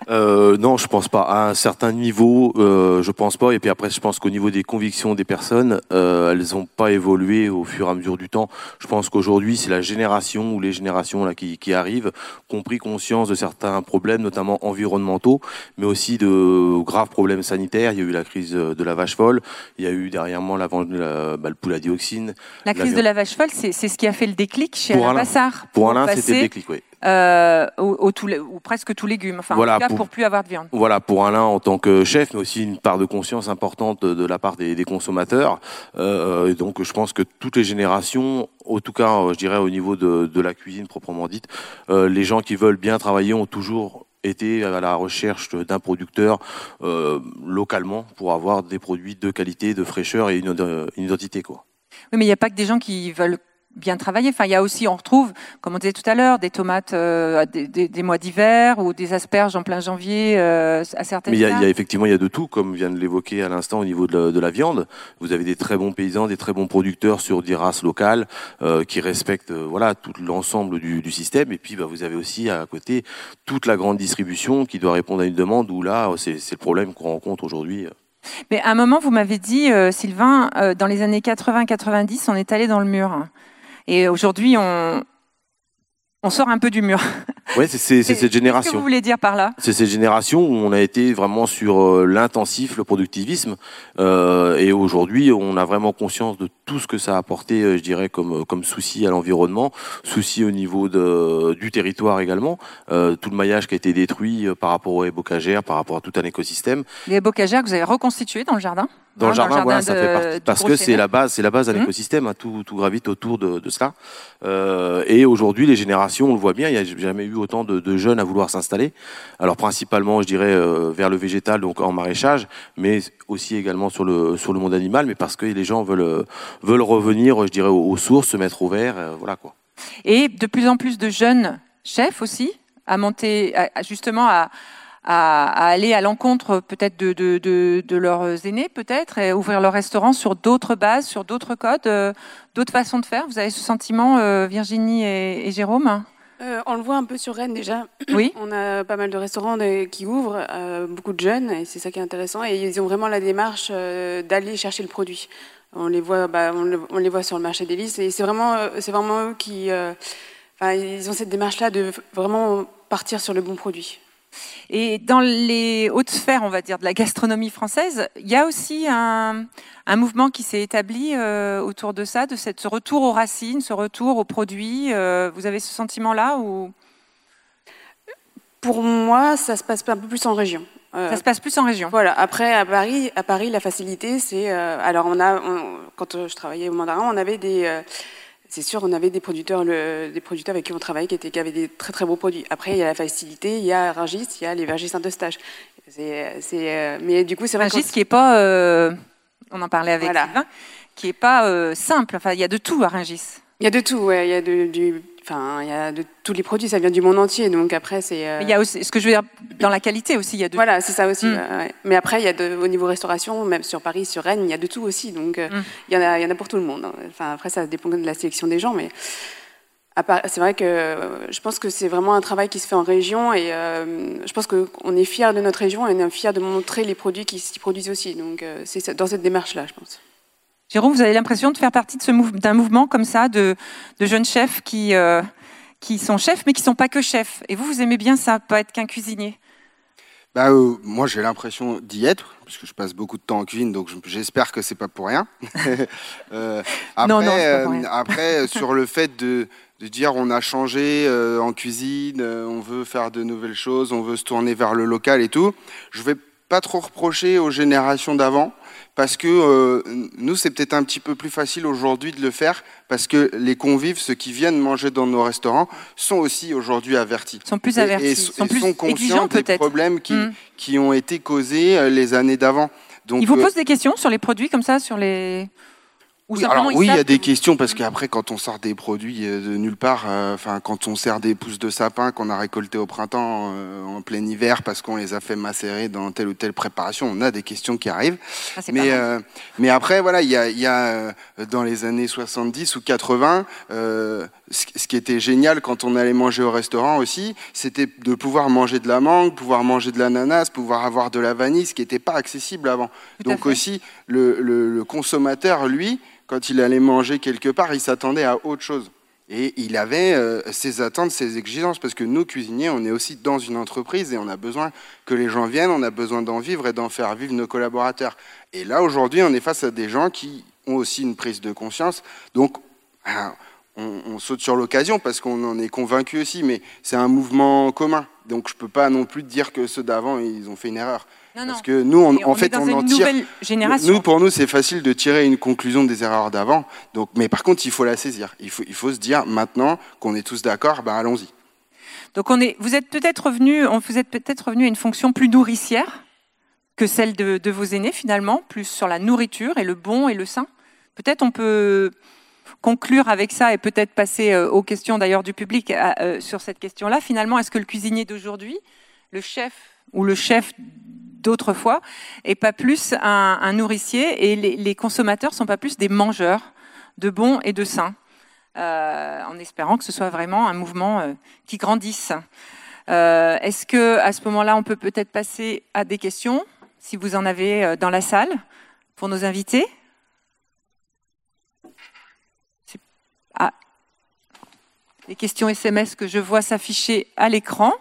Euh, non, je pense pas. À un certain niveau, euh, je pense pas. Et puis après, je pense qu'au niveau des convictions des personnes, euh, elles n'ont pas évolué au fur et à mesure du temps. Je pense qu'aujourd'hui, c'est la génération ou les générations là qui, qui arrivent, qui ont pris conscience de certains problèmes, notamment environnementaux, mais aussi de graves problèmes sanitaires. Il y a eu la crise de la vache folle. Il y a eu derrièrement la, la bah, le poule à dioxine. La crise de la vache folle, c'est ce qui a fait le déclic chez Alain Bassard. Pour Alain, c'était le déclic, oui. Euh, au, ou presque tous légumes. Enfin, voilà, en tout cas, pour, plus avoir de viande. Voilà, pour Alain en tant que chef, mais aussi une part de conscience importante de, la part des, consommateurs. Euh, donc, je pense que toutes les générations, en tout cas, je dirais au niveau de, la cuisine proprement dite, euh, les gens qui veulent bien travailler ont toujours été à la recherche d'un producteur localement pour avoir des produits de qualité, de fraîcheur et une, une identité, quoi. Oui, mais il n'y a pas que des gens qui veulent bien travaillé. Enfin, il y a aussi, on retrouve, comme on disait tout à l'heure, des tomates euh, des, mois d'hiver ou des asperges en plein janvier euh, à certaines. Mais il y, a, effectivement, il y a de tout, comme vient de l'évoquer à l'instant au niveau de la, viande. Vous avez des très bons paysans, des très bons producteurs sur des races locales euh, qui respectent voilà tout l'ensemble du, système. Et puis, bah, vous avez aussi à côté toute la grande distribution qui doit répondre à une demande où là, c'est le problème qu'on rencontre aujourd'hui. Mais à un moment, vous m'avez dit, Sylvain, dans les années 80-90, on est allé dans le mur. Et aujourd'hui, on, on sort un peu du mur. Oui, c'est cette génération. Qu'est-ce que vous voulez dire par là C'est cette génération où on a été vraiment sur euh, l'intensif, le productivisme, euh, et aujourd'hui, on a vraiment conscience de tout ce que ça a apporté, euh, je dirais, comme comme souci à l'environnement, souci au niveau de, du territoire également, tout le maillage qui a été détruit par rapport aux bocagères, par rapport à tout un écosystème. Les bocagères que vous avez reconstituées dans le jardin dans, le jardin, voilà, ça fait partie, parce que c'est la base, c'est la base d'un mmh. écosystème, hein, tout, tout gravite autour de, de cela. Et aujourd'hui, les générations, on le voit bien, il n'y a jamais eu autant de, jeunes à vouloir s'installer. Alors principalement, je dirais euh, vers le végétal, donc en maraîchage, mais aussi également sur le sur le monde animal, mais parce que les gens veulent veulent revenir, je dirais, aux, sources, se mettre au vert, euh, voilà quoi. Et de plus en plus de jeunes chefs aussi à monter, justement à à, aller à l'encontre peut-être de, de, de, de, leurs aînés, peut-être, et ouvrir leur restaurant sur d'autres bases, sur d'autres codes, euh, d'autres façons de faire? Vous avez ce sentiment, euh, Virginie et, Jérôme? Euh, on le voit un peu sur Rennes déjà. [clears throat] Oui. On a pas mal de restaurants qui ouvrent, beaucoup de jeunes, et c'est ça qui est intéressant. Et ils ont vraiment la démarche d'aller chercher le produit. On les voit, bah, on, les voit sur le marché des listes, et c'est vraiment, c'est vraiment eux qui, enfin, ils ont cette démarche-là de vraiment partir sur le bon produit. Et dans les hautes sphères, on va dire, de la gastronomie française, il y a aussi un, mouvement qui s'est établi euh, autour de ça, de cette, ce retour aux racines, ce retour aux produits. Euh, vous avez ce sentiment-là ou? Pour moi, ça se passe un peu plus en région. Euh, ça se passe plus en région. Voilà. Après, à Paris, à Paris, la facilité, c'est alors on a, quand je travaillais au Mandarin, on avait des c'est sûr, on avait des producteurs, des producteurs avec qui on travaillait qui, étaient, qui avaient des très très beaux produits. Après, il y a la facilité, il y a Rungis, il y a les vergers Saint-Eustache. C'est, euh, mais du coup, c'est vrai. Rungis qui est pas, euh, on en parlait avec Sylvain, qui n'est pas simple. Enfin, il y a de tout à Rungis. Il y a de tout, ouais. Il y a de, du, enfin, il y a de tous les produits, ça vient du monde entier. Donc après, c'est. Il y a aussi, ce que je veux dire, dans la qualité aussi, il y a de. Voilà, c'est ça aussi. Mm. Mais après, il y a de, au niveau restauration, même sur Paris, sur Rennes, il y a de tout aussi. Donc mm. il y en a, il y en a pour tout le monde. Hein. Enfin, après, ça dépend de la sélection des gens, mais. C'est vrai que je pense que c'est vraiment un travail qui se fait en région et je pense qu'on est fiers de notre région et on est fiers de montrer les produits qui s'y produisent aussi. Donc c'est dans cette démarche-là, je pense. Jérôme, vous avez l'impression de faire partie d'un mouvement comme ça de, jeunes chefs qui, euh, qui sont chefs, mais qui ne sont pas que chefs. Et vous, vous aimez bien ça, pas être qu'un cuisinier? Bah, euh, moi, j'ai l'impression d'y être, parce que je passe beaucoup de temps en cuisine, donc j'espère que c'est pas pour rien. [laughs] euh, après, non, non, pas pour rien. Après [laughs] sur le fait de, de, dire on a changé en cuisine, on veut faire de nouvelles choses, on veut se tourner vers le local et tout, je vais pas trop reprocher aux générations d'avant parce que euh, nous, c'est peut-être un petit peu plus facile aujourd'hui de le faire, parce que les convives, ceux qui viennent manger dans nos restaurants, sont aussi aujourd'hui avertis. Sont plus avertis, et, sont, plus conscients des problèmes qui, mm. qui, ont été causés euh, les années d'avant. Ils vous euh, posent des questions sur les produits comme ça, sur les oui, alors, oui, il y a des questions parce qu'après, quand on sort des produits euh, de nulle part, euh, enfin, quand on sert des pousses de sapin qu'on a récoltées au printemps, euh, en plein hiver, parce qu'on les a fait macérer dans telle ou telle préparation, on a des questions qui arrivent. Ah, mais, mais après, voilà, il y a, y a dans les années 70 ou 80, ce qui était génial quand on allait manger au restaurant aussi, c'était de pouvoir manger de la mangue, pouvoir manger de l'ananas, pouvoir avoir de la vanille, ce qui n'était pas accessible avant. Donc aussi, le, le consommateur, lui, quand il allait manger quelque part, il s'attendait à autre chose. Et il avait euh, ses attentes, ses exigences, parce que nous, cuisiniers, on est aussi dans une entreprise et on a besoin que les gens viennent, on a besoin d'en vivre et d'en faire vivre nos collaborateurs. Et là, aujourd'hui, on est face à des gens qui ont aussi une prise de conscience. Donc, on, on saute sur l'occasion parce qu'on en est convaincu aussi, mais c'est un mouvement commun. Donc, je ne peux pas non plus dire que ceux d'avant, ils ont fait une erreur. Parce que nous, en fait, on en tire. Génération. Nous, pour nous, c'est facile de tirer une conclusion des erreurs d'avant. Donc, mais par contre, il faut la saisir. Il faut, il faut se dire maintenant qu'on est tous d'accord, ben allons-y. Donc, on est, vous êtes peut-être revenu, vous êtes peut-être revenu à une fonction plus nourricière que celle de, de, vos aînés finalement, plus sur la nourriture et le bon et le sain. Peut-être on peut conclure avec ça et peut-être passer euh, aux questions d'ailleurs du public euh, sur cette question-là. Finalement, est-ce que le cuisinier d'aujourd'hui, le chef ou le chef d'autrefois, et pas plus un, nourricier, et les, consommateurs sont pas plus des mangeurs de bons et de sains, euh, en espérant que ce soit vraiment un mouvement euh, qui grandisse. Euh, est-ce que à ce moment-là, on peut peut-être passer à des questions, si vous en avez dans la salle, pour nos invités? Ah. Les questions SMS que je vois s'afficher à l'écran.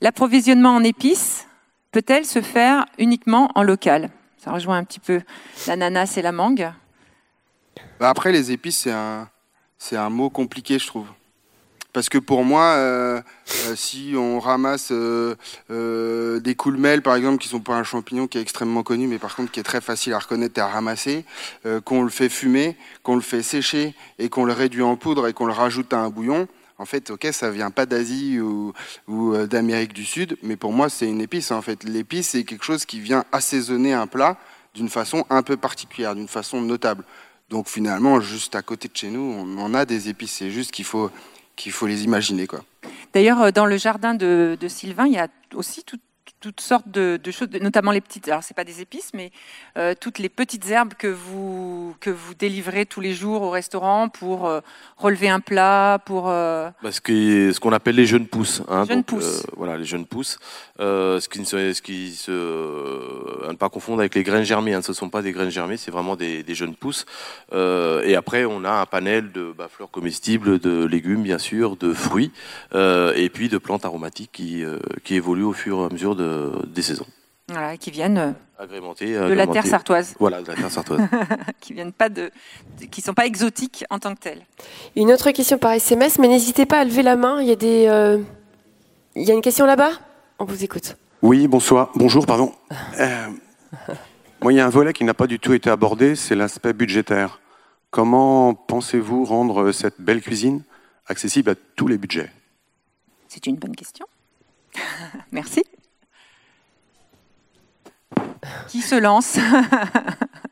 L'approvisionnement en épices, peut-elle se faire uniquement en local? Ça rejoint un petit peu l'ananas et la mangue. Bah, après, les épices, c'est un, c'est un mot compliqué, je trouve. Parce que pour moi, euh, euh, si on ramasse euh, des coulmelles, par exemple, qui sont pas un champignon qui est extrêmement connu, mais par contre qui est très facile à reconnaître et à ramasser, qu'on le fait fumer, qu'on le fait sécher et qu'on le réduit en poudre et qu'on le rajoute à un bouillon, en fait, ok, ça vient pas d'Asie ou, euh, d'Amérique du Sud, mais pour moi, c'est une épice. En fait, l'épice, c'est quelque chose qui vient assaisonner un plat d'une façon un peu particulière, d'une façon notable. Donc finalement, juste à côté de chez nous, on a des épices. C'est juste qu'il faut qu'il faut les imaginer, quoi. D'ailleurs, euh, dans le jardin de, de Sylvain, il y a aussi tout, toutes sortes de, choses, notamment les petites. Alors c'est pas des épices, mais euh, toutes les petites herbes que vous que vous délivrez tous les jours au restaurant pour euh, relever un plat, pour. Euh... Bah, ce qu'on appelle les jeunes pousses. Hein, jeunes pousses. Euh, voilà, les jeunes pousses. ce qui, ce qui se, à ne pas confondre avec les graines germées. Hein, ce ne sont pas des graines germées, c'est vraiment des, des, jeunes pousses. et après, on a un panel de bah, fleurs comestibles, de légumes bien sûr, de fruits, et puis de plantes aromatiques qui qui évoluent au fur et à mesure de des saisons. Voilà, qui viennent euh, agrémenter, de la terre sartoise. Voilà, de la terre sartoise. [laughs] qui viennent pas de, qui sont pas exotiques en tant que telles. Une autre question par SMS, mais n'hésitez pas à lever la main. Il y a des, euh, il y a une question là-bas? On vous écoute. Oui, bonsoir, bonjour, pardon. Euh, moi, il y a un volet qui n'a pas du tout été abordé, c'est l'aspect budgétaire. Comment pensez-vous rendre cette belle cuisine accessible à tous les budgets? C'est une bonne question. [laughs] Merci. Qui se lance?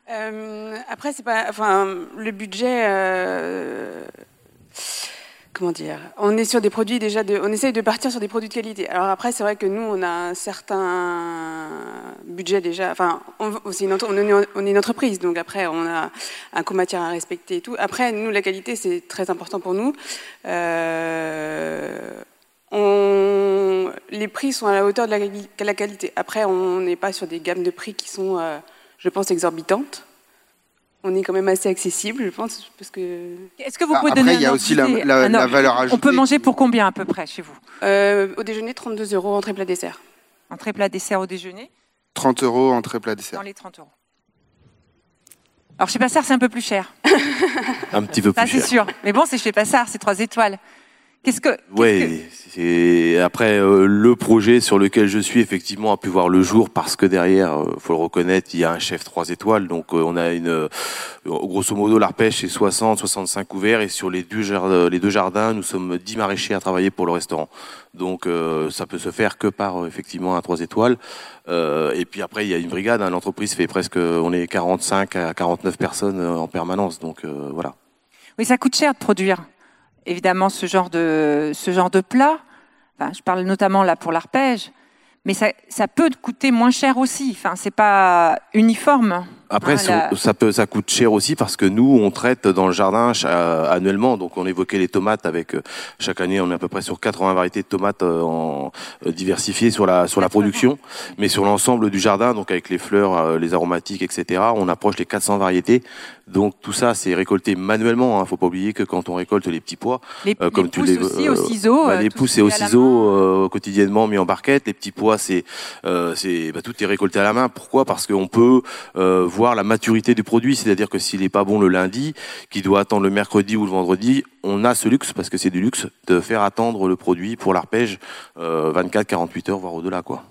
Euh, Après, c'est pas, enfin, le budget. euh, comment dire? On est sur des produits déjà on essaye de partir sur des produits de qualité. Alors après, c'est vrai que nous, on a un certain budget déjà. Enfin, on est une entreprise, donc après, on a un coût matière à respecter et tout. Après, nous, la qualité, c'est très important pour nous. Euh, on- les prix sont à la hauteur de la, quali- de la qualité. Après, on n'est pas sur des gammes de prix qui sont, euh, je pense, exorbitantes. On est quand même assez accessible, je pense, parce que Est-ce que vous Ah, pouvez après, donner il y a un aussi ordre la- valeur On ajoutée peut manger pour combien à peu près chez vous? Euh, au déjeuner, 32 euros, entrée plat dessert. Entrée plat dessert au déjeuner? 30 euros entrée plat dessert. dans les 30 euros. Alors chez Passard, c'est un peu plus cher. [laughs] Un petit peu Ça, plus c'est cher. sûr. Mais bon, c'est chez Passard, c'est 3 étoiles. Qu'est-ce que. que- c'est après euh, le projet sur lequel je suis effectivement a pu voir le jour parce que derrière, euh, faut le reconnaître, il y a un chef 3 étoiles, donc euh, on a une grosso modo l'arpège c'est 60 65 ouverts et sur les deux jardins, les deux jardins, nous sommes 10 maraîchers à travailler pour le restaurant. Donc ça peut se faire que par effectivement un 3 étoiles. Et puis après il y a une brigade, hein, l'entreprise fait presque on est 45 à 49 personnes en permanence, donc voilà. Oui, ça coûte cher de produire, évidemment, ce genre de, ce genre de plat. Enfin, je parle notamment là pour l'arpège. Mais ça, peut coûter moins cher aussi. Enfin, c'est pas uniforme. Après, Ah, ça- peut, ça coûte cher aussi parce que nous, on traite dans le jardin euh, annuellement. Donc, on évoquait les tomates avec euh, chaque année, on est à peu près sur 80 variétés de tomates euh, en, diversifiées sur la sur la production, mais sur l'ensemble du jardin, donc avec les fleurs, euh, les aromatiques, etc. On approche les 400 variétés. Donc, tout ça, c'est récolté manuellement. Hein. Faut pas oublier que quand on récolte les petits pois, Les, euh, comme les tu pousses les aussi euh, au ciseau. bah, les pousses se et au ciseau euh, quotidiennement mis en barquette. Les petits pois, c'est euh, c'est bah, tout est récolté à la main. Pourquoi? Parce qu'on peut euh, voir la maturité du produit. C'est-à-dire que s'il est pas bon le lundi, qu'il doit attendre le mercredi ou le vendredi, on a ce luxe parce que c'est du luxe de faire attendre le produit pour l'arpège euh, 24-48 heures voire au-delà quoi.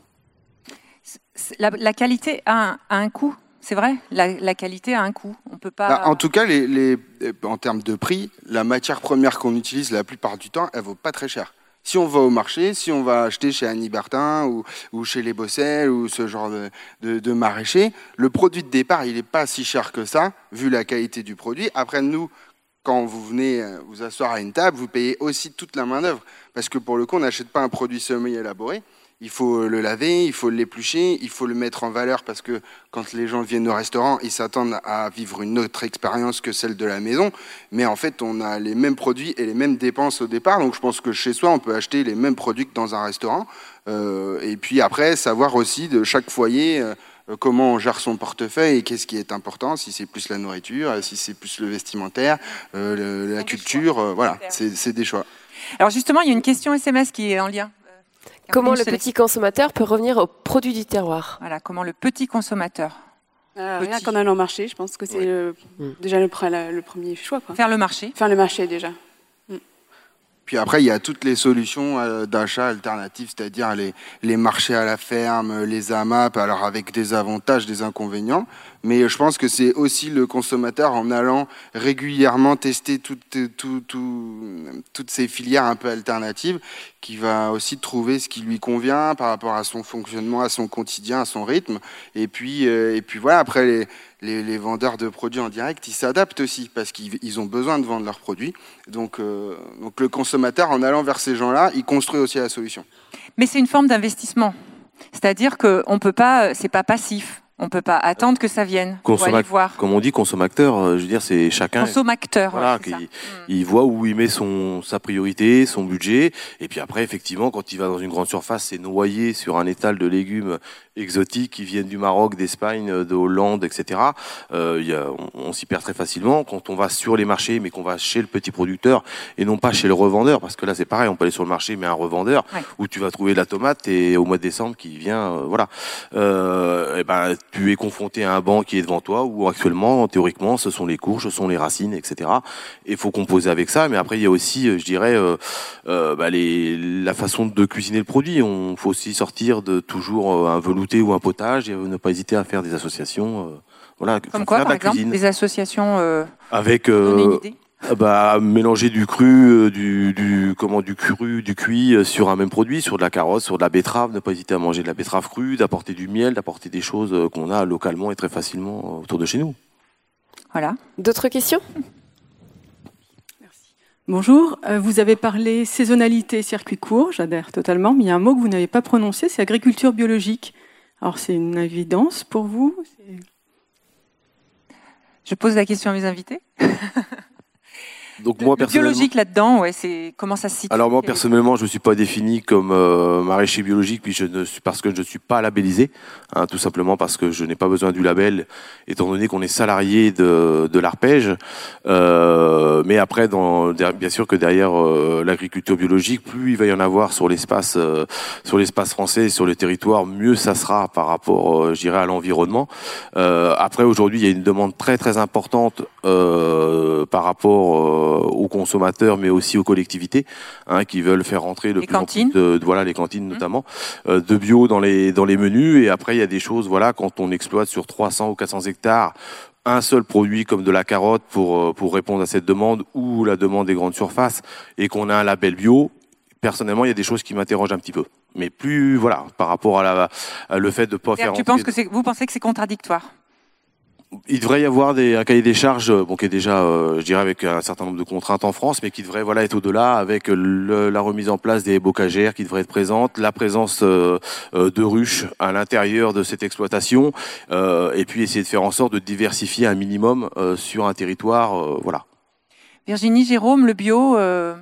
La, la qualité a un, a un coût. C'est vrai, la, la qualité a un coût. On peut pas. Bah, en tout cas, les, les- en termes de prix, la matière première qu'on utilise la plupart du temps, elle vaut pas très cher. Si on va au marché, si on va acheter chez Annie Bertin ou, chez les Bossel ou ce genre de, de, de maraîcher, le produit de départ, il n'est pas si cher que ça, vu la qualité du produit. Après, nous, quand vous venez euh, vous asseoir à une table, vous payez aussi toute la main-d'œuvre. Parce que pour le coup, on n'achète pas un produit semi-élaboré. Il faut le laver, il faut l'éplucher, il faut le mettre en valeur parce que quand les gens viennent au restaurant, ils s'attendent à vivre une autre expérience que celle de la maison. Mais en fait, on a les mêmes produits et les mêmes dépenses au départ. Donc je pense que chez soi, on peut acheter les mêmes produits que dans un restaurant. Euh, et puis après, savoir aussi de chaque foyer euh, euh, comment on gère son portefeuille et qu'est-ce qui est important, si c'est plus la nourriture, euh, si c'est plus le vestimentaire, euh, le- la culture. euh, voilà, c'est des choix. Alors justement, il y a une question SMS qui est en lien. Comment le petit consommateur peut revenir aux produits du terroir Voilà, comment le petit consommateur Euh, rien Petit. qu'en allant au marché, je pense que c'est Mm. déjà le, premier choix. Quoi. faire le marché. Faire le marché déjà. Puis après, il y a toutes les solutions euh, d'achat alternatives, c'est-à-dire les, les marchés à la ferme, les AMAP, alors avec des avantages, des inconvénients. Mais je pense que c'est aussi le consommateur en allant régulièrement tester toutes, tout- tout- toutes ces filières un peu alternatives qui va aussi trouver ce qui lui convient par rapport à son fonctionnement, à son quotidien, à son rythme. Et puis, euh, et puis voilà, après, les, vendeurs de produits en direct, ils s'adaptent aussi parce qu'ils ils ont besoin de vendre leurs produits. Donc, euh, donc le consommateur, en allant vers ces gens-là, il construit aussi la solution. Mais c'est une forme d'investissement. C'est-à-dire qu'on peut pas, c'est pas passif. On peut pas attendre que ça vienne. Pour Consomma- aller voir. Comme on dit consommateur, euh, je veux dire c'est chacun Consommateur. Voilà, ouais. Mm. il voit où il met son sa priorité, son budget, et puis après effectivement quand il va dans une grande surface, c'est noyé sur un étal de légumes exotiques qui viennent du Maroc, d'Espagne, de Hollande, etc. Euh, y a- on, on s'y perd très facilement quand on va sur les marchés, mais qu'on va chez le petit producteur et non pas chez le revendeur, parce que là c'est pareil, on peut aller sur le marché, mais un revendeur Ouais. où tu vas trouver de la tomate et au mois de décembre qui vient, euh, voilà, euh, et ben tu es confronté à un banc qui est devant toi où actuellement théoriquement ce sont les courges, ce sont les racines, etc. Et il faut composer avec ça, mais après il y a aussi, euh, je dirais, euh, euh, bah, les, la façon de cuisiner le produit. On faut aussi sortir de toujours euh, un velouté ou un potage et ne pas hésiter à faire des associations. euh, voilà, Comme faire quoi, de par la exemple, cuisine des associations. Euh, avec donner une euh, idée. Bah, mélanger du cru, euh, du, du comment du cru, du cuit euh, sur un même produit, sur de la carotte, sur de la betterave, ne pas hésiter à manger de la betterave crue, d'apporter du miel, d'apporter des choses euh, qu'on a localement et très facilement autour de chez nous. Voilà. D'autres questions? Bonjour, euh, vous avez parlé saisonnalité, circuit court, j'adhère totalement, mais il y a un mot que vous n'avez pas prononcé, c'est agriculture biologique. Alors c'est une évidence pour vous Je pose la question à mes invités. [laughs] Donc moi, biologique là-dedans, ouais, c'est comment ça se situe Alors moi personnellement, je ne suis pas défini comme euh, maraîcher biologique, puis je ne suis parce que je ne suis pas labellisé, hein, tout simplement parce que je n'ai pas besoin du label, étant donné qu'on est salarié de, de l'arpège. Euh, mais après, dans, bien sûr que derrière euh, l'agriculture biologique, plus il va y en avoir sur l'espace, euh, sur l'espace français, sur le territoire, mieux ça sera par rapport, je dirais, à l'environnement. après, aujourd'hui, il y a une demande très très importante par rapport euh, aux consommateurs, mais aussi aux collectivités, hein, qui veulent faire rentrer le les plus en cantines. plus de, de- voilà les cantines Mhm. notamment euh, de bio dans les dans les menus. Et après, il y a des choses, voilà, quand on exploite sur 300 ou 400 hectares un seul produit comme de la carotte pour euh, pour répondre à cette demande ou la demande des grandes surfaces et qu'on a un label bio. Personnellement, il y a des choses qui m'interrogent un petit peu. Mais plus, voilà, par rapport à, la, à le fait de pas faire Tu penses que vous pensez que c'est contradictoire? Il devrait y avoir des, un cahier des charges, euh, bon, qui est déjà, euh, je dirais, avec un certain nombre de contraintes en France, mais qui devrait voilà être au-delà avec le- la remise en place des bocagères qui devrait être présente, la présence euh, de ruches à l'intérieur de cette exploitation, euh, et puis essayer de faire en sorte de diversifier un minimum euh, sur un territoire, euh, voilà. Virginie, Jérôme, le bio, euh,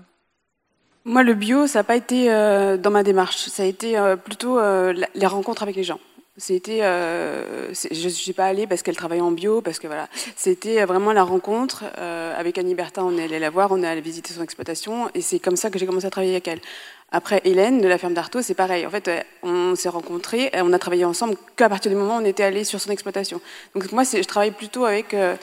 Moi, le bio, ça n'a pas été euh, dans ma démarche. Ça a été euh, plutôt euh, la- les rencontres avec les gens. C'était, euh, je ne suis pas allée parce qu'elle travaillait en bio, parce que voilà. C'était vraiment la rencontre euh, avec Annie Bertin. On est allé la voir, on est allé visiter son exploitation, et c'est comme ça que j'ai commencé à travailler avec elle. Après, Hélène de la ferme d'Artaud, c'est pareil. En fait, euh, on s'est rencontrés, et on a travaillé ensemble qu'à partir du moment où on était allé sur son exploitation. Donc moi, je travaille plutôt avec. euh,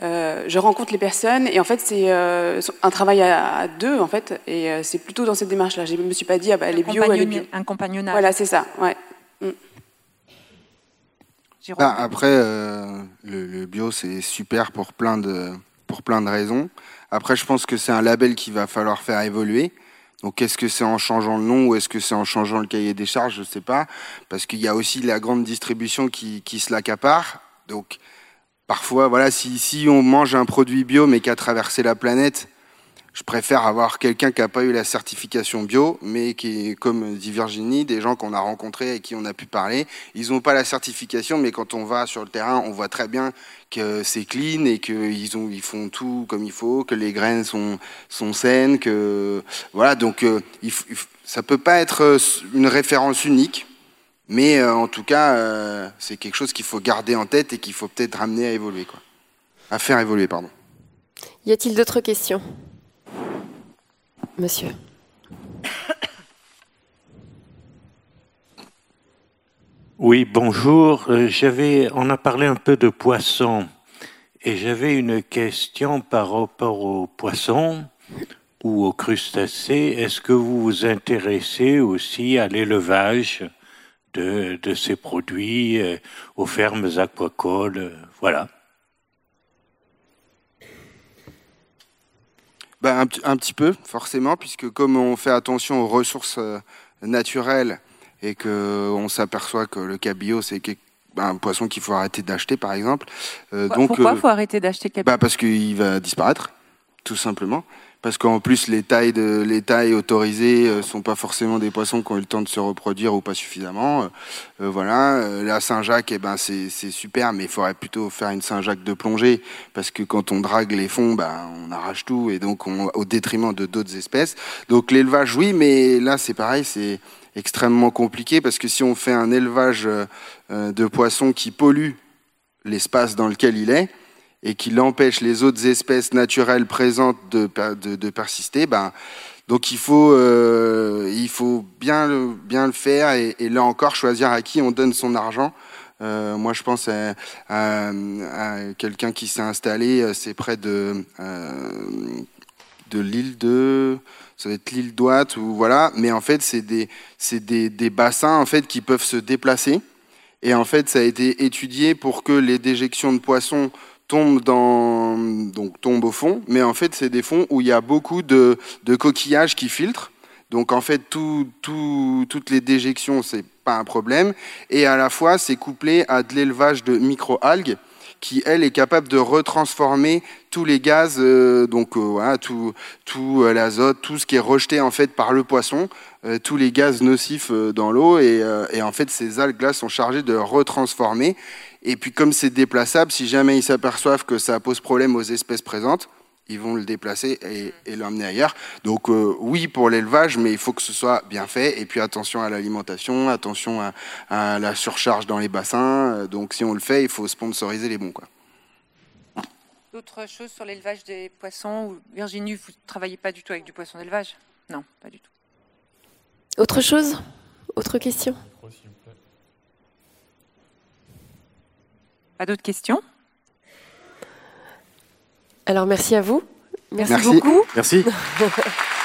euh, je rencontre les personnes et en fait c'est euh, un travail à, à deux en fait et euh, c'est plutôt dans cette démarche-là. Je me suis pas dit ah bah elle est bio, elle est bio. un compagnonnage. Voilà c'est ça. Ouais. Jérôme. Bah, après, euh, le, le bio, c'est super pour plein, de, pour plein de raisons. Après, je pense que c'est un label qu'il va falloir faire évoluer. Donc, est-ce que c'est en changeant le nom ou est-ce que c'est en changeant le cahier des charges Je ne sais pas. Parce qu'il y a aussi la grande distribution qui, qui se l'accapare. Donc, parfois, voilà, si, si on mange un produit bio mais qui a traversé la planète, je préfère avoir quelqu'un qui n'a pas eu la certification bio, mais qui comme dit Virginie, des gens qu'on a rencontrés et qui on a pu parler. Ils n'ont pas la certification, mais quand on va sur le terrain, on voit très bien que c'est clean et qu'ils ont, font tout comme il faut, que les graines sont, saines, que voilà. Donc, euh, il ça peut pas être euh, une référence unique, mais euh, en tout cas, c'est quelque chose qu'il faut garder en tête et qu'il faut peut-être ramener à évoluer, quoi. À faire évoluer, pardon. Y a-t-il d'autres questions? Monsieur. Oui, bonjour. Euh, J'avais, on a parlé un peu de poissons et j'avais une question par rapport aux poissons ou aux crustacés. Est-ce que vous vous intéressez aussi à l'élevage de, de ces produits, euh, aux fermes aquacoles euh, Voilà. Ben, un, petit- un petit peu, forcément, puisque comme on fait attention aux ressources euh, naturelles et qu'on s'aperçoit que le cabillaud, c'est quelque- un poisson qu'il faut arrêter d'acheter, par exemple. euh, donc, Pourquoi euh, faut arrêter d'acheter le cabillaud? bah, Parce qu'il va disparaître, tout simplement. Parce qu'en plus, les tailles, autorisées ne sont pas forcément des poissons qui ont eu le temps de se reproduire ou pas suffisamment. Euh, euh, voilà, Euh, la Saint-Jacques, eh ben, c'est super, mais il faudrait plutôt faire une Saint-Jacques de plongée, parce que quand on drague les fonds, ben, on arrache tout, et donc on- au détriment de d'autres espèces. Donc l'élevage, oui, mais là, c'est pareil, c'est extrêmement compliqué, parce que si on fait un élevage euh, euh, de poissons qui pollue l'espace dans lequel il est, et qui empêche les autres espèces naturelles présentes de, de, persister, ben, donc il faut, euh, il faut bien, le, bien le faire et, là encore choisir à qui on donne son argent. Euh, moi, je pense à, quelqu'un qui s'est installé, euh, c'est près de, de l'île de, ça va être l'île d'Ouate ou voilà, mais en fait, c'est des, c'est des, des bassins en fait qui peuvent se déplacer. Et en fait, ça a été étudié pour que les déjections de poissons dans, donc, tombent au fond. Mais en fait, c'est des fonds où il y a beaucoup de, de coquillages qui filtrent. Donc en fait, tout, tout- toutes les déjections, c'est pas un problème. Et à la fois, c'est couplé à de l'élevage de micro-algues qui, elle, est capable de retransformer tous les gaz, euh, donc euh, voilà, tout, tout euh, l'azote, tout ce qui est rejeté en fait par le poisson, tous les gaz nocifs dans l'eau, et, et, en fait ces algues-là sont chargées de retransformer. Et puis comme c'est déplaçable, si jamais ils s'aperçoivent que ça pose problème aux espèces présentes, ils vont le déplacer et, l'emmener ailleurs. Donc euh, oui pour l'élevage, mais il faut que ce soit bien fait. Et puis attention à l'alimentation, attention à, la surcharge dans les bassins. Euh, donc si on le fait, il faut sponsoriser les bons. Quoi. D'autres choses sur l'élevage des poissons Virginie, vous ne travaillez pas du tout avec du poisson d'élevage? Non, pas du tout. Autre chose? Autre question? Pas d'autres questions? Alors merci à vous. Merci, merci. beaucoup. Merci. [laughs]